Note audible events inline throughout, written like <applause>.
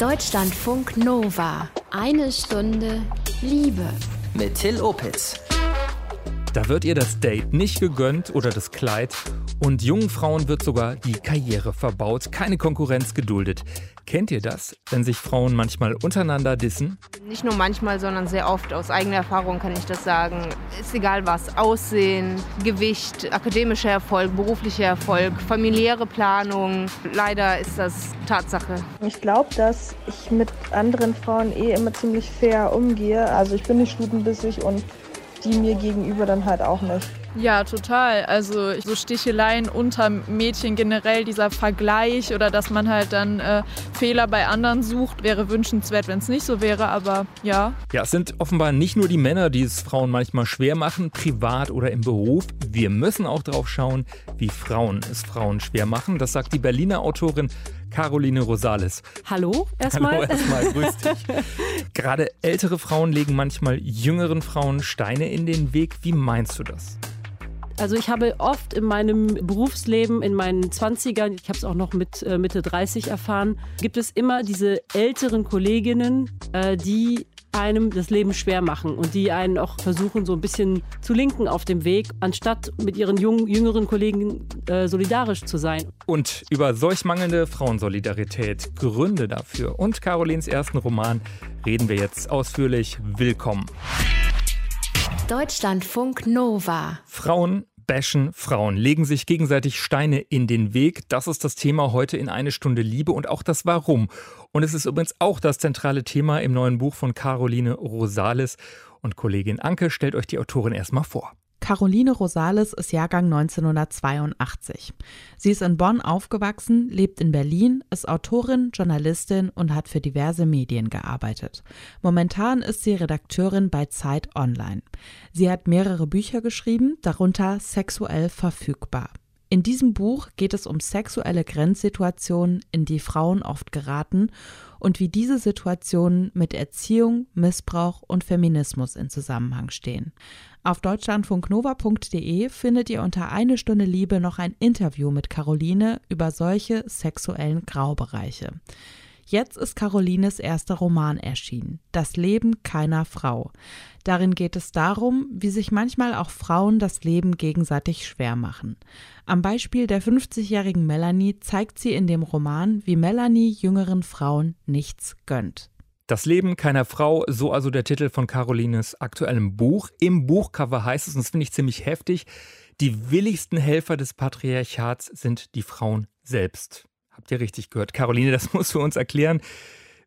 Deutschlandfunk Nova. Eine Stunde Liebe. Mit Till Opitz. Da wird ihr das Date nicht gegönnt oder das Kleid und jungen Frauen wird sogar die Karriere verbaut, keine Konkurrenz geduldet. Kennt ihr das, wenn sich Frauen manchmal untereinander dissen? Nicht nur manchmal, sondern sehr oft. Aus eigener Erfahrung kann ich das sagen. Ist egal was. Aussehen, Gewicht, akademischer Erfolg, beruflicher Erfolg, familiäre Planung. Leider ist das Tatsache. Ich glaube, dass ich mit anderen Frauen eh immer ziemlich fair umgehe. Also ich bin nicht stutenbissig und die mir gegenüber dann halt auch nicht. Ja, total. Also so Sticheleien unter Mädchen generell, dieser Vergleich oder dass man halt dann äh, Fehler bei anderen sucht, wäre wünschenswert, wenn es nicht so wäre, aber ja. Ja, es sind offenbar nicht nur die Männer, die es Frauen manchmal schwer machen, privat oder im Beruf. Wir müssen auch drauf schauen, wie Frauen es Frauen schwer machen. Das sagt die Berliner Autorin Caroline Rosales. Hallo erstmal. Hallo erstmal, grüß dich. Gerade ältere Frauen legen manchmal jüngeren Frauen Steine in den Weg. Wie meinst du das? Also ich habe oft in meinem Berufsleben, in meinen 20ern, ich habe es auch noch mit äh, Mitte 30 erfahren, gibt es immer diese älteren Kolleginnen, äh, die einem das Leben schwer machen und die einen auch versuchen, so ein bisschen zu linken auf dem Weg, anstatt mit ihren jungen, jüngeren Kollegen äh, solidarisch zu sein. Und über solch mangelnde Frauensolidarität, Gründe dafür und Carolins ersten Roman reden wir jetzt ausführlich. Willkommen. Deutschlandfunk Nova. Frauen bashen Frauen, legen sich gegenseitig Steine in den Weg. Das ist das Thema heute in eine Stunde Liebe und auch das Warum. Und es ist übrigens auch das zentrale Thema im neuen Buch von Caroline Rosales. Und Kollegin Anke stellt euch die Autorin erstmal vor. Caroline Rosales ist Jahrgang 1982. Sie ist in Bonn aufgewachsen, lebt in Berlin, ist Autorin, Journalistin und hat für diverse Medien gearbeitet. Momentan ist sie Redakteurin bei Zeit Online. Sie hat mehrere Bücher geschrieben, darunter Sexuell verfügbar. In diesem Buch geht es um sexuelle Grenzsituationen, in die Frauen oft geraten und wie diese Situationen mit Erziehung, Missbrauch und Feminismus in Zusammenhang stehen. Auf deutschlandfunknova.de findet ihr unter eine Stunde Liebe noch ein Interview mit Caroline über solche sexuellen Graubereiche. Jetzt ist Carolines erster Roman erschienen, Das Leben keiner Frau. Darin geht es darum, wie sich manchmal auch Frauen das Leben gegenseitig schwer machen. Am Beispiel der 50-jährigen Melanie zeigt sie in dem Roman, wie Melanie jüngeren Frauen nichts gönnt. Das Leben keiner Frau, so also der Titel von Carolines aktuellem Buch. Im Buchcover heißt es, und das finde ich ziemlich heftig, die willigsten Helfer des Patriarchats sind die Frauen selbst. Habt ihr richtig gehört? Caroline, das <laughs> musst du uns erklären.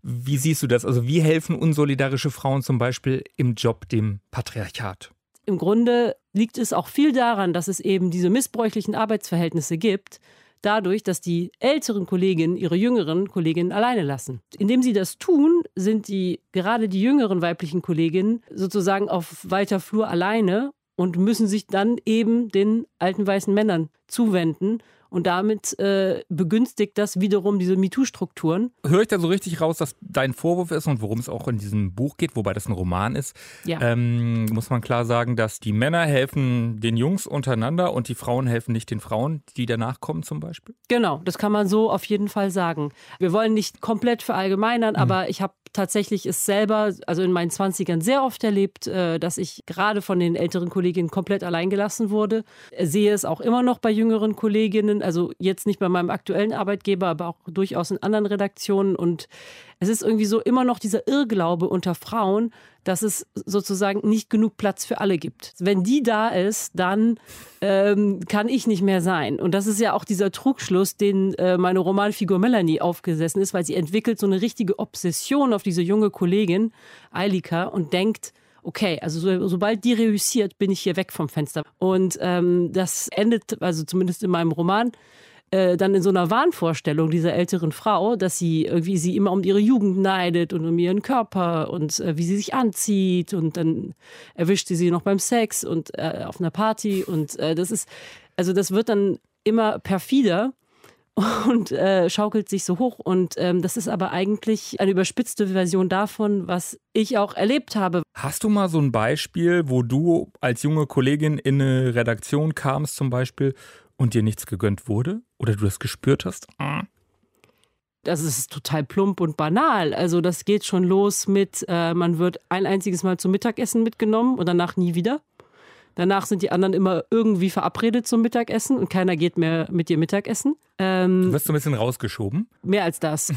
Wie siehst du das? Also wie helfen unsolidarische Frauen zum Beispiel im Job dem Patriarchat? Im Grunde liegt es auch viel daran, dass es eben diese missbräuchlichen Arbeitsverhältnisse gibt dadurch, dass die älteren Kolleginnen ihre jüngeren Kolleginnen alleine lassen. Indem sie das tun, sind die gerade die jüngeren weiblichen Kolleginnen sozusagen auf weiter Flur alleine und müssen sich dann eben den alten weißen Männern zuwenden und damit äh, begünstigt das wiederum diese MeToo-Strukturen. Höre ich da so richtig raus, dass dein Vorwurf ist und worum es auch in diesem Buch geht, wobei das ein Roman ist, ja. ähm, muss man klar sagen, dass die Männer helfen den Jungs untereinander und die Frauen helfen nicht den Frauen, die danach kommen zum Beispiel? Genau, das kann man so auf jeden Fall sagen. Wir wollen nicht komplett verallgemeinern, mhm. aber ich habe tatsächlich es selber, also in meinen 20ern sehr oft erlebt, äh, dass ich gerade von den älteren Kolleginnen komplett allein gelassen wurde. Sehe es auch immer noch bei jüngeren Kolleginnen, also jetzt nicht bei meinem aktuellen Arbeitgeber, aber auch durchaus in anderen Redaktionen. Und es ist irgendwie so immer noch dieser Irrglaube unter Frauen, dass es sozusagen nicht genug Platz für alle gibt. Wenn die da ist, dann ähm, kann ich nicht mehr sein. Und das ist ja auch dieser Trugschluss, den äh, meine Romanfigur Melanie aufgesessen ist, weil sie entwickelt so eine richtige Obsession auf diese junge Kollegin Eilika und denkt, okay, also so, sobald die reüssiert, bin ich hier weg vom Fenster. Und ähm, das endet, also zumindest in meinem Roman, äh, dann in so einer Wahnvorstellung dieser älteren Frau, dass sie irgendwie sie immer um ihre Jugend neidet und um ihren Körper und äh, wie sie sich anzieht und dann erwischt sie sie noch beim Sex und äh, auf einer Party und äh, das ist, also das wird dann immer perfider und äh, schaukelt sich so hoch. Und ähm, das ist aber eigentlich eine überspitzte Version davon, was ich auch erlebt habe. Hast du mal so ein Beispiel, wo du als junge Kollegin in eine Redaktion kamst zum Beispiel und dir nichts gegönnt wurde oder du das gespürt hast? Das ist total plump und banal. Also das geht schon los mit, äh, man wird ein einziges Mal zum Mittagessen mitgenommen und danach nie wieder. Danach sind die anderen immer irgendwie verabredet zum Mittagessen und keiner geht mehr mit dir Mittagessen. Ähm, du wirst so ein bisschen rausgeschoben? Mehr als das.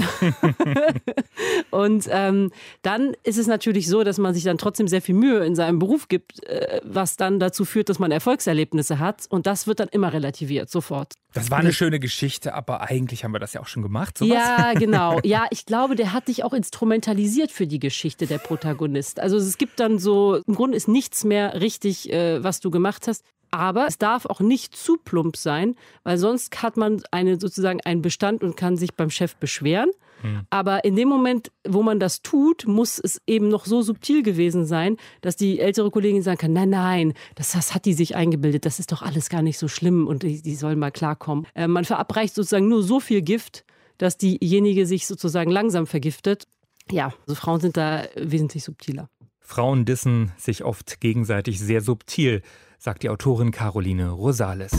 <laughs> und ähm, dann ist es natürlich so, dass man sich dann trotzdem sehr viel Mühe in seinem Beruf gibt, äh, was dann dazu führt, dass man Erfolgserlebnisse hat. Und das wird dann immer relativiert, sofort. Das war eine schöne Geschichte, aber eigentlich haben wir das ja auch schon gemacht. Sowas. Ja, <laughs> genau. Ja, ich glaube, der hat dich auch instrumentalisiert für die Geschichte, der Protagonist. Also es gibt dann so, im Grunde ist nichts mehr richtig, äh, was du gemacht hast. Aber es darf auch nicht zu plump sein, weil sonst hat man eine, sozusagen einen Bestand und kann sich beim Chef beschweren. Hm. Aber in dem Moment, wo man das tut, muss es eben noch so subtil gewesen sein, dass die ältere Kollegin sagen kann, nein, nein, das, das hat die sich eingebildet, das ist doch alles gar nicht so schlimm und die, die soll mal klarkommen. Äh, man verabreicht sozusagen nur so viel Gift, dass diejenige sich sozusagen langsam vergiftet. Ja, also Frauen sind da wesentlich subtiler. Frauen dissen sich oft gegenseitig sehr subtil sagt die Autorin Caroline Rosales.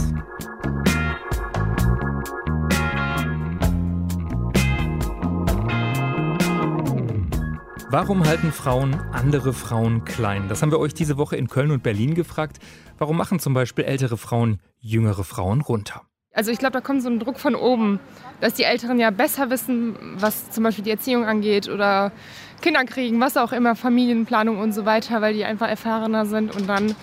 Warum halten Frauen andere Frauen klein? Das haben wir euch diese Woche in Köln und Berlin gefragt. Warum machen zum Beispiel ältere Frauen jüngere Frauen runter? Also ich glaube, da kommt so ein Druck von oben, dass die Älteren ja besser wissen, was zum Beispiel die Erziehung angeht oder Kinder kriegen, was auch immer, Familienplanung und so weiter, weil die einfach erfahrener sind und dann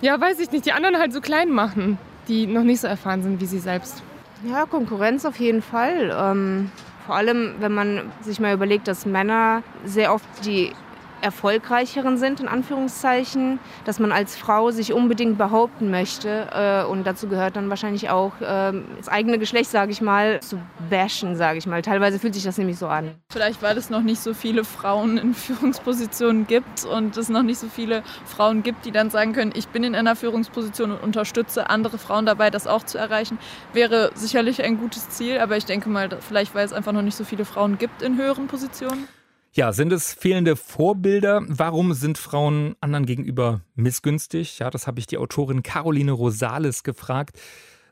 ja, weiß ich nicht, die anderen halt so klein machen, die noch nicht so erfahren sind wie sie selbst. Ja, Konkurrenz auf jeden Fall. Ähm, vor allem, wenn man sich mal überlegt, dass Männer sehr oft die erfolgreicheren sind, in Anführungszeichen, dass man als Frau sich unbedingt behaupten möchte. Äh, und dazu gehört dann wahrscheinlich auch äh, das eigene Geschlecht, sage ich mal, zu bashen, sage ich mal. Teilweise fühlt sich das nämlich so an. Vielleicht, weil es noch nicht so viele Frauen in Führungspositionen gibt und es noch nicht so viele Frauen gibt, die dann sagen können, ich bin in einer Führungsposition und unterstütze andere Frauen dabei, das auch zu erreichen, wäre sicherlich ein gutes Ziel. Aber ich denke mal, vielleicht, weil es einfach noch nicht so viele Frauen gibt in höheren Positionen. Ja, sind es fehlende Vorbilder? Warum sind Frauen anderen gegenüber missgünstig? Ja, das habe ich die Autorin Caroline Rosales gefragt.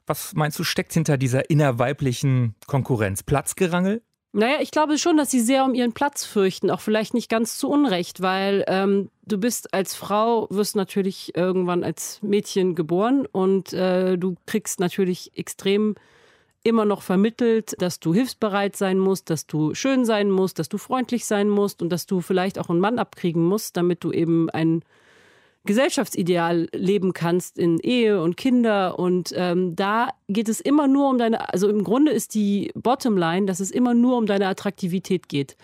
Was meinst du, steckt hinter dieser innerweiblichen Konkurrenz? Platzgerangel? Naja, ich glaube schon, dass sie sehr um ihren Platz fürchten, auch vielleicht nicht ganz zu Unrecht, weil ähm, du bist als Frau, wirst natürlich irgendwann als Mädchen geboren und äh, du kriegst natürlich extrem immer noch vermittelt, dass du hilfsbereit sein musst, dass du schön sein musst, dass du freundlich sein musst und dass du vielleicht auch einen Mann abkriegen musst, damit du eben ein Gesellschaftsideal leben kannst in Ehe und Kinder. Und ähm, da geht es immer nur um deine, also im Grunde ist die Bottomline, dass es immer nur um deine Attraktivität geht.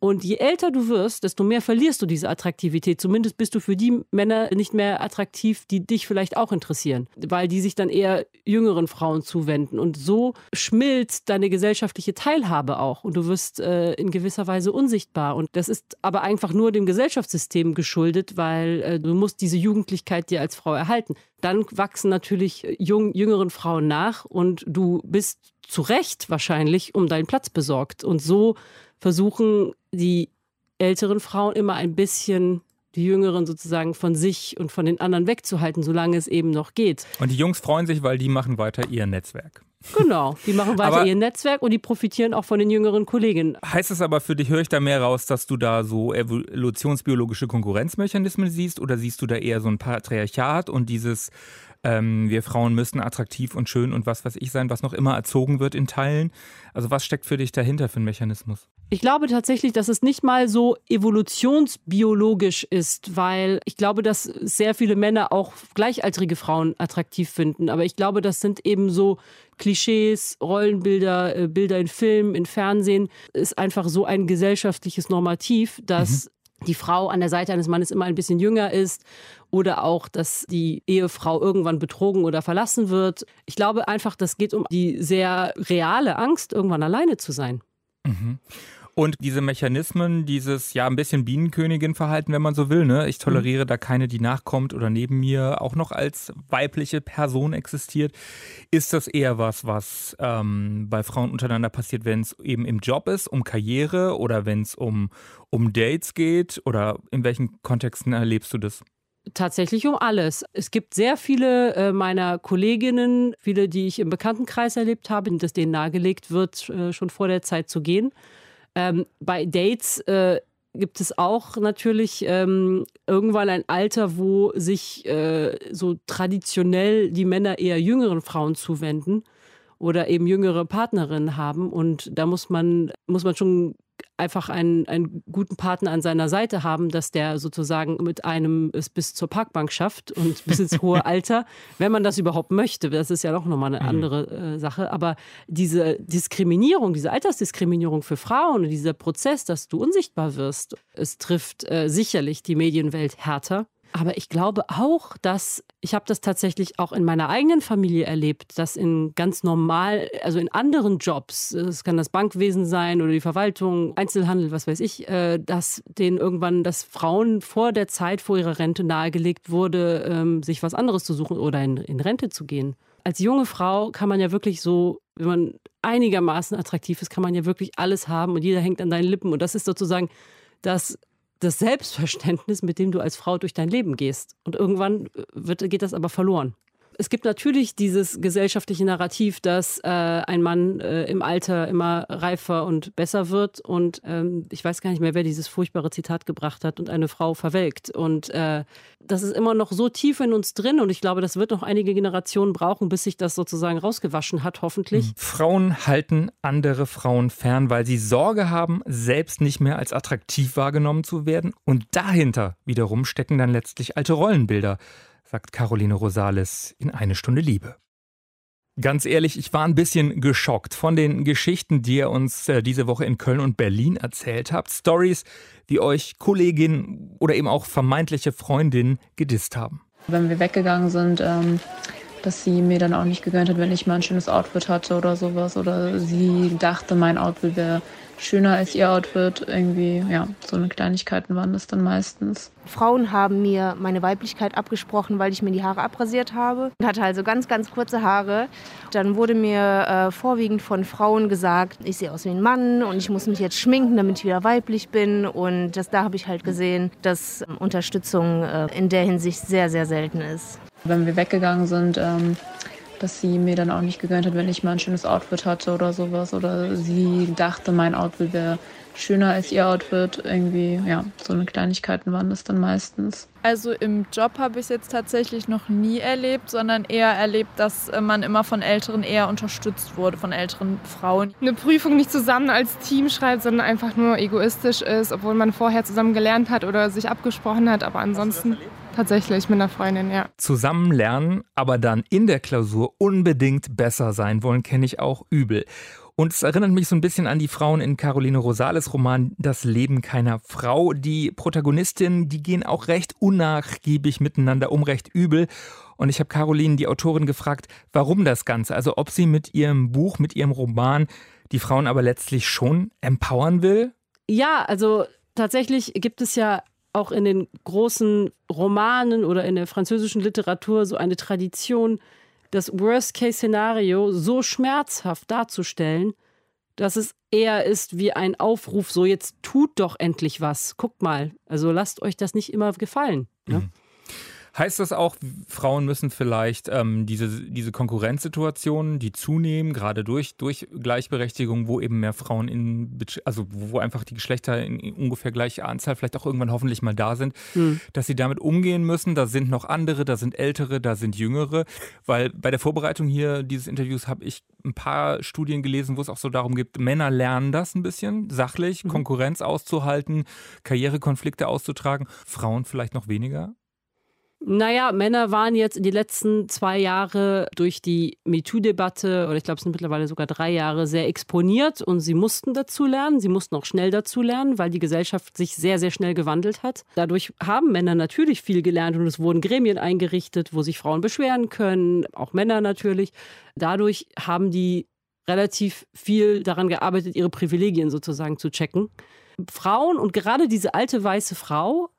Und je älter du wirst, desto mehr verlierst du diese Attraktivität. Zumindest bist du für die Männer nicht mehr attraktiv, die dich vielleicht auch interessieren, weil die sich dann eher jüngeren Frauen zuwenden. Und so schmilzt deine gesellschaftliche Teilhabe auch. Und du wirst äh, in gewisser Weise unsichtbar. Und das ist aber einfach nur dem Gesellschaftssystem geschuldet, weil äh, du musst diese Jugendlichkeit dir als Frau erhalten. Dann wachsen natürlich jung, jüngeren Frauen nach und du bist zu Recht wahrscheinlich um deinen Platz besorgt. Und so versuchen die älteren Frauen immer ein bisschen die Jüngeren sozusagen von sich und von den anderen wegzuhalten, solange es eben noch geht. Und die Jungs freuen sich, weil die machen weiter ihr Netzwerk. <laughs> Genau, die machen weiter aber ihr Netzwerk und die profitieren auch von den jüngeren Kolleginnen. Heißt es aber für dich, höre ich da mehr raus, dass du da so evolutionsbiologische Konkurrenzmechanismen siehst oder siehst du da eher so ein Patriarchat und dieses ähm, wir Frauen müssen attraktiv und schön und was weiß ich sein, was noch immer erzogen wird in Teilen. Also was steckt für dich dahinter für ein Mechanismus? Ich glaube tatsächlich, dass es nicht mal so evolutionsbiologisch ist, weil ich glaube, dass sehr viele Männer auch gleichaltrige Frauen attraktiv finden. Aber ich glaube, das sind eben so Klischees, Rollenbilder, äh, Bilder in Filmen, in Fernsehen. Ist einfach so ein gesellschaftliches Normativ, dass mhm die Frau an der Seite eines Mannes immer ein bisschen jünger ist oder auch, dass die Ehefrau irgendwann betrogen oder verlassen wird. Ich glaube einfach, das geht um die sehr reale Angst, irgendwann alleine zu sein. Mhm. Und diese Mechanismen, dieses ja ein bisschen Bienenkönigin-Verhalten, wenn man so will, ne? Ich toleriere mhm. da keine, die nachkommt oder neben mir auch noch als weibliche Person existiert. Ist das eher was, was ähm, bei Frauen untereinander passiert, wenn es eben im Job ist, um Karriere oder wenn es um, um Dates geht? Oder in welchen Kontexten erlebst du das? tatsächlich um alles. Es gibt sehr viele äh, meiner Kolleginnen, viele, die ich im Bekanntenkreis erlebt habe, dass denen nahegelegt wird, äh, schon vor der Zeit zu gehen. Ähm, bei Dates äh, gibt es auch natürlich ähm, irgendwann ein Alter, wo sich äh, so traditionell die Männer eher jüngeren Frauen zuwenden oder eben jüngere Partnerinnen haben. Und da muss man, muss man schon einfach einen, einen guten Partner an seiner Seite haben, dass der sozusagen mit einem es bis zur Parkbank schafft und bis ins hohe <laughs> Alter, wenn man das überhaupt möchte. Das ist ja doch nochmal eine mhm. andere äh, Sache. Aber diese Diskriminierung, diese Altersdiskriminierung für Frauen und dieser Prozess, dass du unsichtbar wirst, es trifft äh, sicherlich die Medienwelt härter. Aber ich glaube auch, dass ich habe das tatsächlich auch in meiner eigenen Familie erlebt, dass in ganz normal, also in anderen Jobs, es kann das Bankwesen sein oder die Verwaltung, Einzelhandel, was weiß ich, äh, dass denen irgendwann, dass Frauen vor der Zeit, vor ihrer Rente nahegelegt wurde, ähm, sich was anderes zu suchen oder in, in Rente zu gehen. Als junge Frau kann man ja wirklich so, wenn man einigermaßen attraktiv ist, kann man ja wirklich alles haben und jeder hängt an deinen Lippen. Und das ist sozusagen das das Selbstverständnis, mit dem du als Frau durch dein Leben gehst. Und irgendwann äh, wird, geht das aber verloren. Es gibt natürlich dieses gesellschaftliche Narrativ, dass äh, ein Mann äh, im Alter immer reifer und besser wird. Und ähm, ich weiß gar nicht mehr, wer dieses furchtbare Zitat gebracht hat und eine Frau verwelkt. Und äh, das ist immer noch so tief in uns drin. Und ich glaube, das wird noch einige Generationen brauchen, bis sich das sozusagen rausgewaschen hat, hoffentlich. Mhm. Frauen halten andere Frauen fern, weil sie Sorge haben, selbst nicht mehr als attraktiv wahrgenommen zu werden. Und dahinter wiederum stecken dann letztlich alte Rollenbilder sagt Caroline Rosales in Eine Stunde Liebe. Ganz ehrlich, ich war ein bisschen geschockt von den Geschichten, die ihr uns äh, diese Woche in Köln und Berlin erzählt habt. Stories, die euch Kolleginnen oder eben auch vermeintliche Freundinnen gedisst haben. Wenn wir weggegangen sind, ähm, dass sie mir dann auch nicht gegönnt hat, wenn ich mal ein schönes Outfit hatte oder sowas. Oder sie dachte, mein Outfit wäre schöner als ihr Outfit. Irgendwie, ja, so eine Kleinigkeiten waren das dann meistens. Frauen haben mir meine Weiblichkeit abgesprochen, weil ich mir die Haare abrasiert habe. Ich hatte also ganz, ganz kurze Haare. Dann wurde mir äh, vorwiegend von Frauen gesagt, ich sehe aus wie ein Mann und ich muss mich jetzt schminken, damit ich wieder weiblich bin. Und das, da habe ich halt gesehen, dass ähm, Unterstützung äh, in der Hinsicht sehr, sehr selten ist. Wenn wir weggegangen sind, ähm, dass sie mir dann auch nicht gegönnt hat, wenn ich mal ein schönes Outfit hatte oder sowas. Oder sie dachte, mein Outfit wäre schöner als ihr Outfit. Irgendwie, ja, so eine Kleinigkeiten waren das dann meistens. Also im Job habe ich es jetzt tatsächlich noch nie erlebt, sondern eher erlebt, dass äh, man immer von Älteren eher unterstützt wurde, von älteren Frauen. Eine Prüfung nicht zusammen als Team schreibt, sondern einfach nur egoistisch ist, obwohl man vorher zusammen gelernt hat oder sich abgesprochen hat. Aber ansonsten Tatsächlich mit einer Freundin, ja. Zusammen lernen, aber dann in der Klausur unbedingt besser sein wollen, kenne ich auch übel. Und es erinnert mich so ein bisschen an die Frauen in Caroline Rosales Roman Das Leben keiner Frau. Die Protagonistinnen, die gehen auch recht unnachgiebig miteinander um, recht übel. Und ich habe Caroline, die Autorin, gefragt, warum das Ganze? Also ob sie mit ihrem Buch, mit ihrem Roman die Frauen aber letztlich schon empowern will? Ja, also tatsächlich gibt es ja auch in den großen Romanen oder in der französischen Literatur so eine Tradition, das Worst-Case-Szenario so schmerzhaft darzustellen, dass es eher ist wie ein Aufruf, so jetzt tut doch endlich was. Guckt mal, also lasst euch das nicht immer gefallen. Ne? Mhm. Heißt das auch, Frauen müssen vielleicht ähm, diese, diese Konkurrenzsituationen, die zunehmen, gerade durch, durch Gleichberechtigung, wo eben mehr Frauen in, also wo einfach die Geschlechter in ungefähr gleicher Anzahl vielleicht auch irgendwann hoffentlich mal da sind, hm. dass sie damit umgehen müssen. Da sind noch andere, da sind ältere, da sind jüngere. Weil bei der Vorbereitung hier dieses Interviews habe ich ein paar Studien gelesen, wo es auch so darum geht, Männer lernen das ein bisschen, sachlich, mhm. Konkurrenz auszuhalten, Karrierekonflikte auszutragen, Frauen vielleicht noch weniger. Naja, Männer waren jetzt in die letzten zwei Jahre durch die MeToo-Debatte, oder ich glaube, es sind mittlerweile sogar drei Jahre, sehr exponiert und sie mussten dazu lernen. Sie mussten auch schnell dazu lernen, weil die Gesellschaft sich sehr, sehr schnell gewandelt hat. Dadurch haben Männer natürlich viel gelernt und es wurden Gremien eingerichtet, wo sich Frauen beschweren können, auch Männer natürlich. Dadurch haben die relativ viel daran gearbeitet, ihre Privilegien sozusagen zu checken. Frauen und gerade diese alte weiße Frau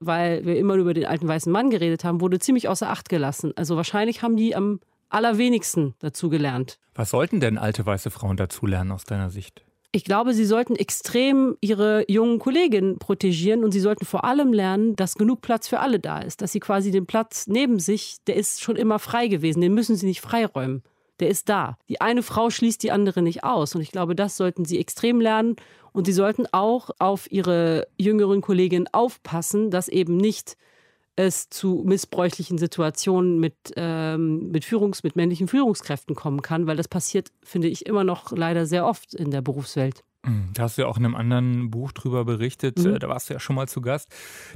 weil wir immer über den alten weißen Mann geredet haben, wurde ziemlich außer Acht gelassen. Also wahrscheinlich haben die am allerwenigsten dazu gelernt. Was sollten denn alte weiße Frauen dazu lernen aus deiner Sicht? Ich glaube, sie sollten extrem ihre jungen Kolleginnen protegieren und sie sollten vor allem lernen, dass genug Platz für alle da ist. Dass sie quasi den Platz neben sich, der ist schon immer frei gewesen, den müssen sie nicht freiräumen. Der ist da. Die eine Frau schließt die andere nicht aus. Und ich glaube, das sollten sie extrem lernen. Und sie sollten auch auf ihre jüngeren Kolleginnen aufpassen, dass eben nicht es zu missbräuchlichen Situationen mit, ähm, mit, Führungs-, mit männlichen Führungskräften kommen kann, weil das passiert, finde ich, immer noch leider sehr oft in der Berufswelt. Mhm. Da hast du ja auch in einem anderen Buch drüber berichtet, mhm. Äh, da warst du ja schon mal zu Gast.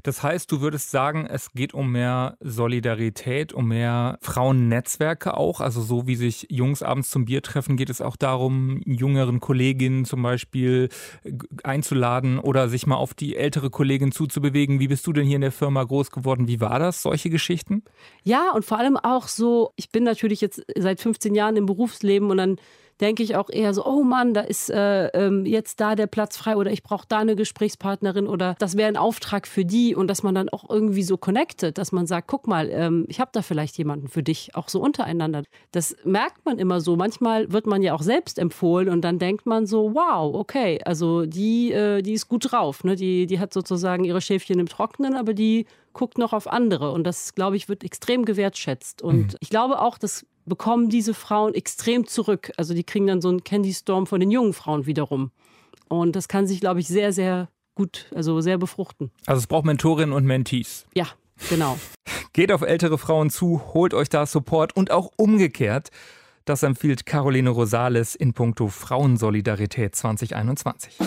Das heißt, du würdest sagen, es geht um mehr Solidarität, um mehr Frauennetzwerke auch. Also so wie sich Jungs abends zum Bier treffen, geht es auch darum, jüngeren Kolleginnen zum Beispiel äh, einzuladen oder sich mal auf die ältere Kollegin zuzubewegen. Wie bist du denn hier in der Firma groß geworden? Wie war das, solche Geschichten? Ja, und vor allem auch so, ich bin natürlich jetzt seit 15 Jahren im Berufsleben und dann denke ich auch eher so, oh Mann, da ist äh, ähm, jetzt da der Platz frei oder ich brauche da eine Gesprächspartnerin oder das wäre ein Auftrag für die und dass man dann auch irgendwie so connectet, dass man sagt, guck mal, ähm, ich habe da vielleicht jemanden für dich, auch so untereinander. Das merkt man immer so. Manchmal wird man ja auch selbst empfohlen und dann denkt man so, wow, okay, also die, äh, die ist gut drauf, ne? die, die hat sozusagen ihre Schäfchen im Trocknen, aber die guckt noch auf andere und das, glaube ich, wird extrem gewertschätzt. Und mhm. ich glaube auch, dass bekommen diese Frauen extrem zurück. Also die kriegen dann so einen Candy Storm von den jungen Frauen wiederum. Und das kann sich, glaube ich, sehr, sehr gut, also sehr befruchten. Also es braucht Mentorinnen und Mentees. Ja, genau. <laughs> Geht auf ältere Frauen zu, holt euch da Support und auch umgekehrt. Das empfiehlt Caroline Rosales in puncto Frauensolidarität 2021.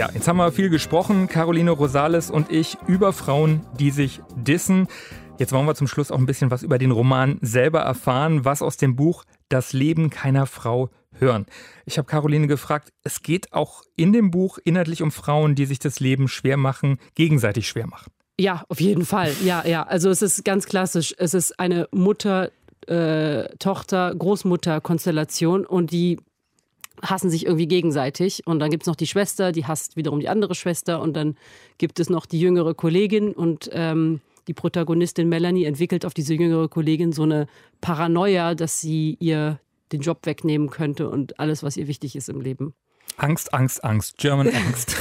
Ja, jetzt haben wir viel gesprochen, Caroline Rosales und ich, über Frauen, die sich dissen. Jetzt wollen wir zum Schluss auch ein bisschen was über den Roman selber erfahren, was aus dem Buch Das Leben keiner Frau hören. Ich habe Caroline gefragt, es geht auch in dem Buch inhaltlich um Frauen, die sich das Leben schwer machen, gegenseitig schwer machen. Ja, auf jeden Fall. Ja, ja. Also es ist ganz klassisch. Es ist eine Mutter, äh, Tochter, Großmutter-Konstellation und die hassen sich irgendwie gegenseitig. Und dann gibt es noch die Schwester, die hasst wiederum die andere Schwester. Und dann gibt es noch die jüngere Kollegin. Und ähm, die Protagonistin Melanie entwickelt auf diese jüngere Kollegin so eine Paranoia, dass sie ihr den Job wegnehmen könnte und alles, was ihr wichtig ist im Leben. Angst, Angst, Angst. German <laughs> Angst.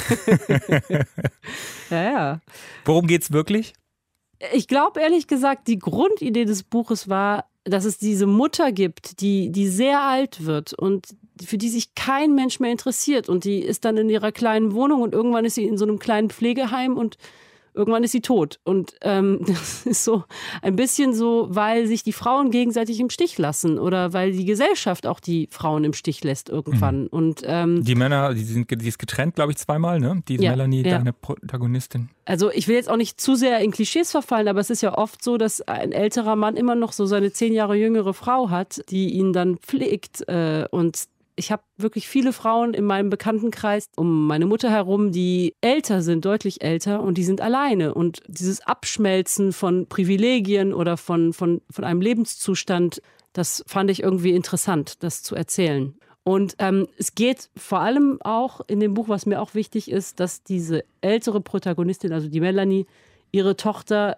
ja, ja. Worum geht's wirklich? Ich glaube ehrlich gesagt, die Grundidee des Buches war, dass es diese Mutter gibt, die, die sehr alt wird und für die sich kein Mensch mehr interessiert. Und die ist dann in ihrer kleinen Wohnung und irgendwann ist sie in so einem kleinen Pflegeheim und irgendwann ist sie tot. Und ähm, <laughs> das ist so ein bisschen so, weil sich die Frauen gegenseitig im Stich lassen oder weil die Gesellschaft auch die Frauen im Stich lässt irgendwann. Mhm. Und ähm, die Männer, die, sind, die ist getrennt, glaube ich, zweimal, ne? Die ja, Melanie, ja. deine Protagonistin. Also ich will jetzt auch nicht zu sehr in Klischees verfallen, aber es ist ja oft so, dass ein älterer Mann immer noch so seine zehn Jahre jüngere Frau hat, die ihn dann pflegt äh, und ich habe wirklich viele Frauen in meinem Bekanntenkreis um meine Mutter herum, die älter sind, deutlich älter und die sind alleine. Und dieses Abschmelzen von Privilegien oder von, von, von einem Lebenszustand, das fand ich irgendwie interessant, das zu erzählen. Und ähm, es geht vor allem auch in dem Buch, was mir auch wichtig ist, dass diese ältere Protagonistin, also die Melanie, ihre Tochter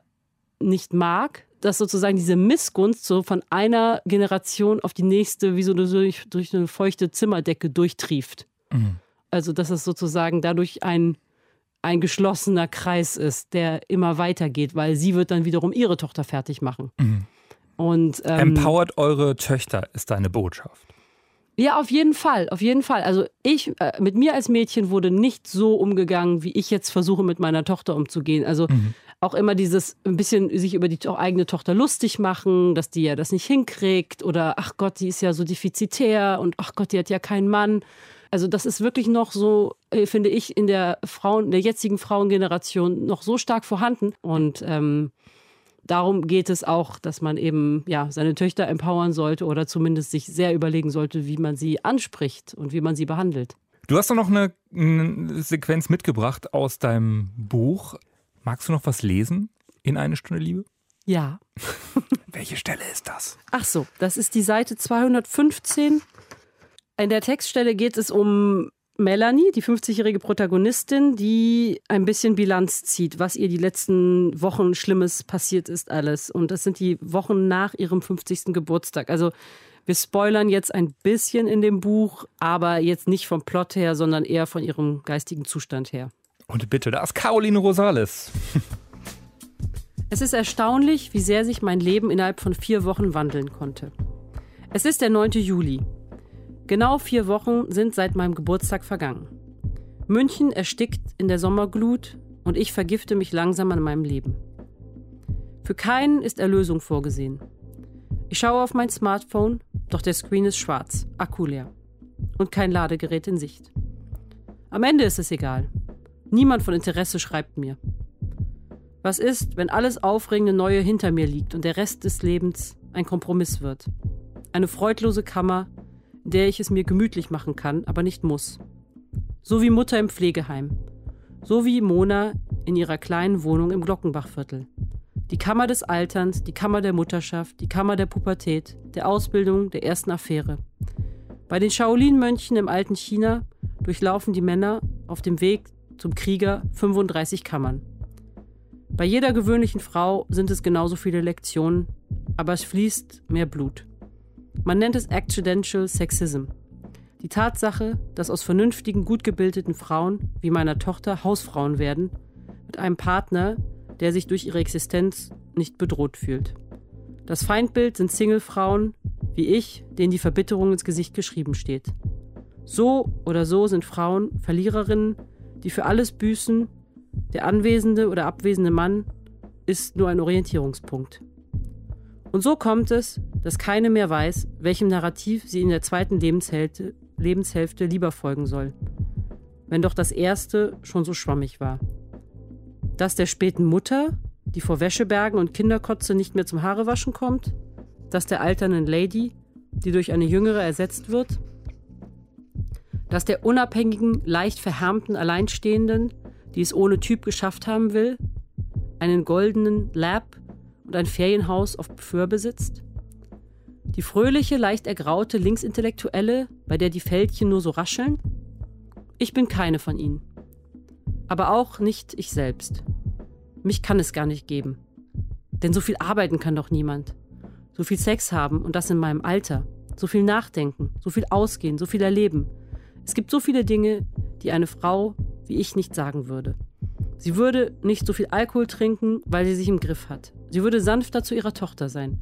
nicht mag, dass sozusagen diese Missgunst so von einer Generation auf die nächste wie so durch, durch eine feuchte Zimmerdecke durchtrieft. Mhm. Also dass es sozusagen dadurch ein, ein geschlossener Kreis ist, der immer weitergeht, weil sie wird dann wiederum ihre Tochter fertig machen. Mhm. Und, ähm, Empowert eure Töchter ist deine Botschaft. Ja, auf jeden Fall, auf jeden Fall. Also ich, äh, mit mir als Mädchen wurde nicht so umgegangen, wie ich jetzt versuche, mit meiner Tochter umzugehen. Also mhm auch immer dieses ein bisschen sich über die eigene Tochter lustig machen, dass die ja das nicht hinkriegt oder ach Gott, die ist ja so defizitär und ach Gott, die hat ja keinen Mann. Also das ist wirklich noch so, äh, finde ich, in der Frauen, der jetzigen Frauengeneration noch so stark vorhanden. Und ähm, darum geht es auch, dass man eben ja seine Töchter empowern sollte oder zumindest sich sehr überlegen sollte, wie man sie anspricht und wie man sie behandelt. Du hast doch noch eine, eine Sequenz mitgebracht aus deinem Buch. Magst du noch was lesen in eine Stunde Liebe? Ja. <laughs> Welche Stelle ist das? Ach so, das ist die Seite 215. In der Textstelle geht es um Melanie, die 50-jährige Protagonistin, die ein bisschen Bilanz zieht, was ihr die letzten Wochen Schlimmes passiert ist alles. Und das sind die Wochen nach ihrem 50. Geburtstag. Also wir spoilern jetzt ein bisschen in dem Buch, aber jetzt nicht vom Plot her, sondern eher von ihrem geistigen Zustand her. Und bitte, da ist Caroline Rosales. Es ist erstaunlich, wie sehr sich mein Leben innerhalb von vier Wochen wandeln konnte. Es ist der 9. Juli. Genau vier Wochen sind seit meinem Geburtstag vergangen. München erstickt in der Sommerglut und ich vergifte mich langsam an meinem Leben. Für keinen ist Erlösung vorgesehen. Ich schaue auf mein Smartphone, doch der Screen ist schwarz, Akku leer und kein Ladegerät in Sicht. Am Ende ist es egal. Niemand von Interesse schreibt mir. Was ist, wenn alles aufregende Neue hinter mir liegt und der Rest des Lebens ein Kompromiss wird? Eine freudlose Kammer, in der ich es mir gemütlich machen kann, aber nicht muss. So wie Mutter im Pflegeheim. So wie Mona in ihrer kleinen Wohnung im Glockenbachviertel. Die Kammer des Alterns, die Kammer der Mutterschaft, die Kammer der Pubertät, der Ausbildung, der ersten Affäre. Bei den Shaolin-Mönchen im alten China durchlaufen die Männer auf dem Weg zum Krieger 35 Kammern. Bei jeder gewöhnlichen Frau sind es genauso viele Lektionen, aber es fließt mehr Blut. Man nennt es Accidental Sexism. Die Tatsache, dass aus vernünftigen, gut gebildeten Frauen wie meiner Tochter Hausfrauen werden, mit einem Partner, der sich durch ihre Existenz nicht bedroht fühlt. Das Feindbild sind Singlefrauen wie ich, denen die Verbitterung ins Gesicht geschrieben steht. So oder so sind Frauen Verliererinnen, die für alles büßen. Der anwesende oder abwesende Mann ist nur ein Orientierungspunkt. Und so kommt es, dass keine mehr weiß, welchem Narrativ sie in der zweiten Lebenshälfte, Lebenshälfte lieber folgen soll, wenn doch das erste schon so schwammig war. Das der späten Mutter, die vor Wäschebergen und Kinderkotze nicht mehr zum Haarewaschen kommt, das der alternden Lady, die durch eine jüngere ersetzt wird, das der unabhängigen, leicht verhärmten Alleinstehenden, die es ohne Typ geschafft haben will, einen goldenen Lab und ein Ferienhaus auf Föhr besitzt? Die fröhliche, leicht ergraute Linksintellektuelle, bei der die Fältchen nur so rascheln? Ich bin keine von ihnen. Aber auch nicht ich selbst. Mich kann es gar nicht geben. Denn so viel arbeiten kann doch niemand. So viel Sex haben und das in meinem Alter. So viel nachdenken, so viel ausgehen, so viel erleben. Es gibt so viele Dinge, die eine Frau wie ich nicht sagen würde. Sie würde nicht so viel Alkohol trinken, weil sie sich im Griff hat. Sie würde sanfter zu ihrer Tochter sein.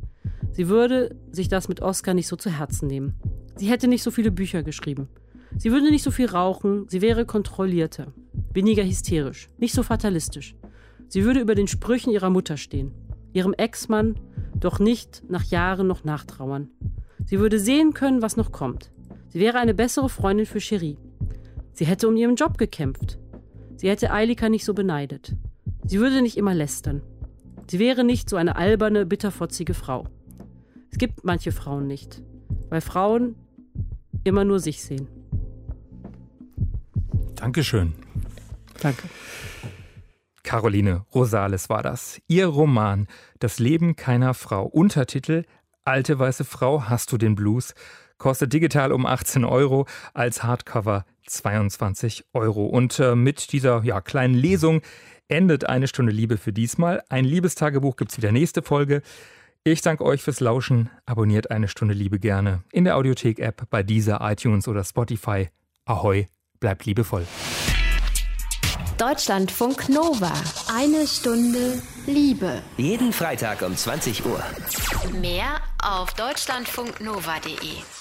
Sie würde sich das mit Oscar nicht so zu Herzen nehmen. Sie hätte nicht so viele Bücher geschrieben. Sie würde nicht so viel rauchen, sie wäre kontrollierter, weniger hysterisch, nicht so fatalistisch. Sie würde über den Sprüchen ihrer Mutter stehen, ihrem Ex-Mann, doch nicht nach Jahren noch nachtrauern. Sie würde sehen können, was noch kommt. Sie wäre eine bessere Freundin für Cherie. Sie hätte um ihren Job gekämpft. Sie hätte Eilika nicht so beneidet. Sie würde nicht immer lästern. Sie wäre nicht so eine alberne, bitterfotzige Frau. Es gibt manche Frauen nicht, weil Frauen immer nur sich sehen. Dankeschön. Danke. Caroline Rosales war das. Ihr Roman Das Leben keiner Frau. Untertitel Alte weiße Frau, hast du den Blues? Kostet digital um 18 Euro, als Hardcover 22 Euro. Und äh, mit dieser ja, kleinen Lesung endet eine Stunde Liebe für diesmal. Ein Liebestagebuch gibt es wieder nächste Folge. Ich danke euch fürs Lauschen. Abonniert eine Stunde Liebe gerne in der Audiothek-App bei dieser iTunes oder Spotify. Ahoi, bleibt liebevoll. Deutschlandfunk Nova. Eine Stunde Liebe. Jeden Freitag um 20 Uhr. Mehr auf deutschlandfunknova.de.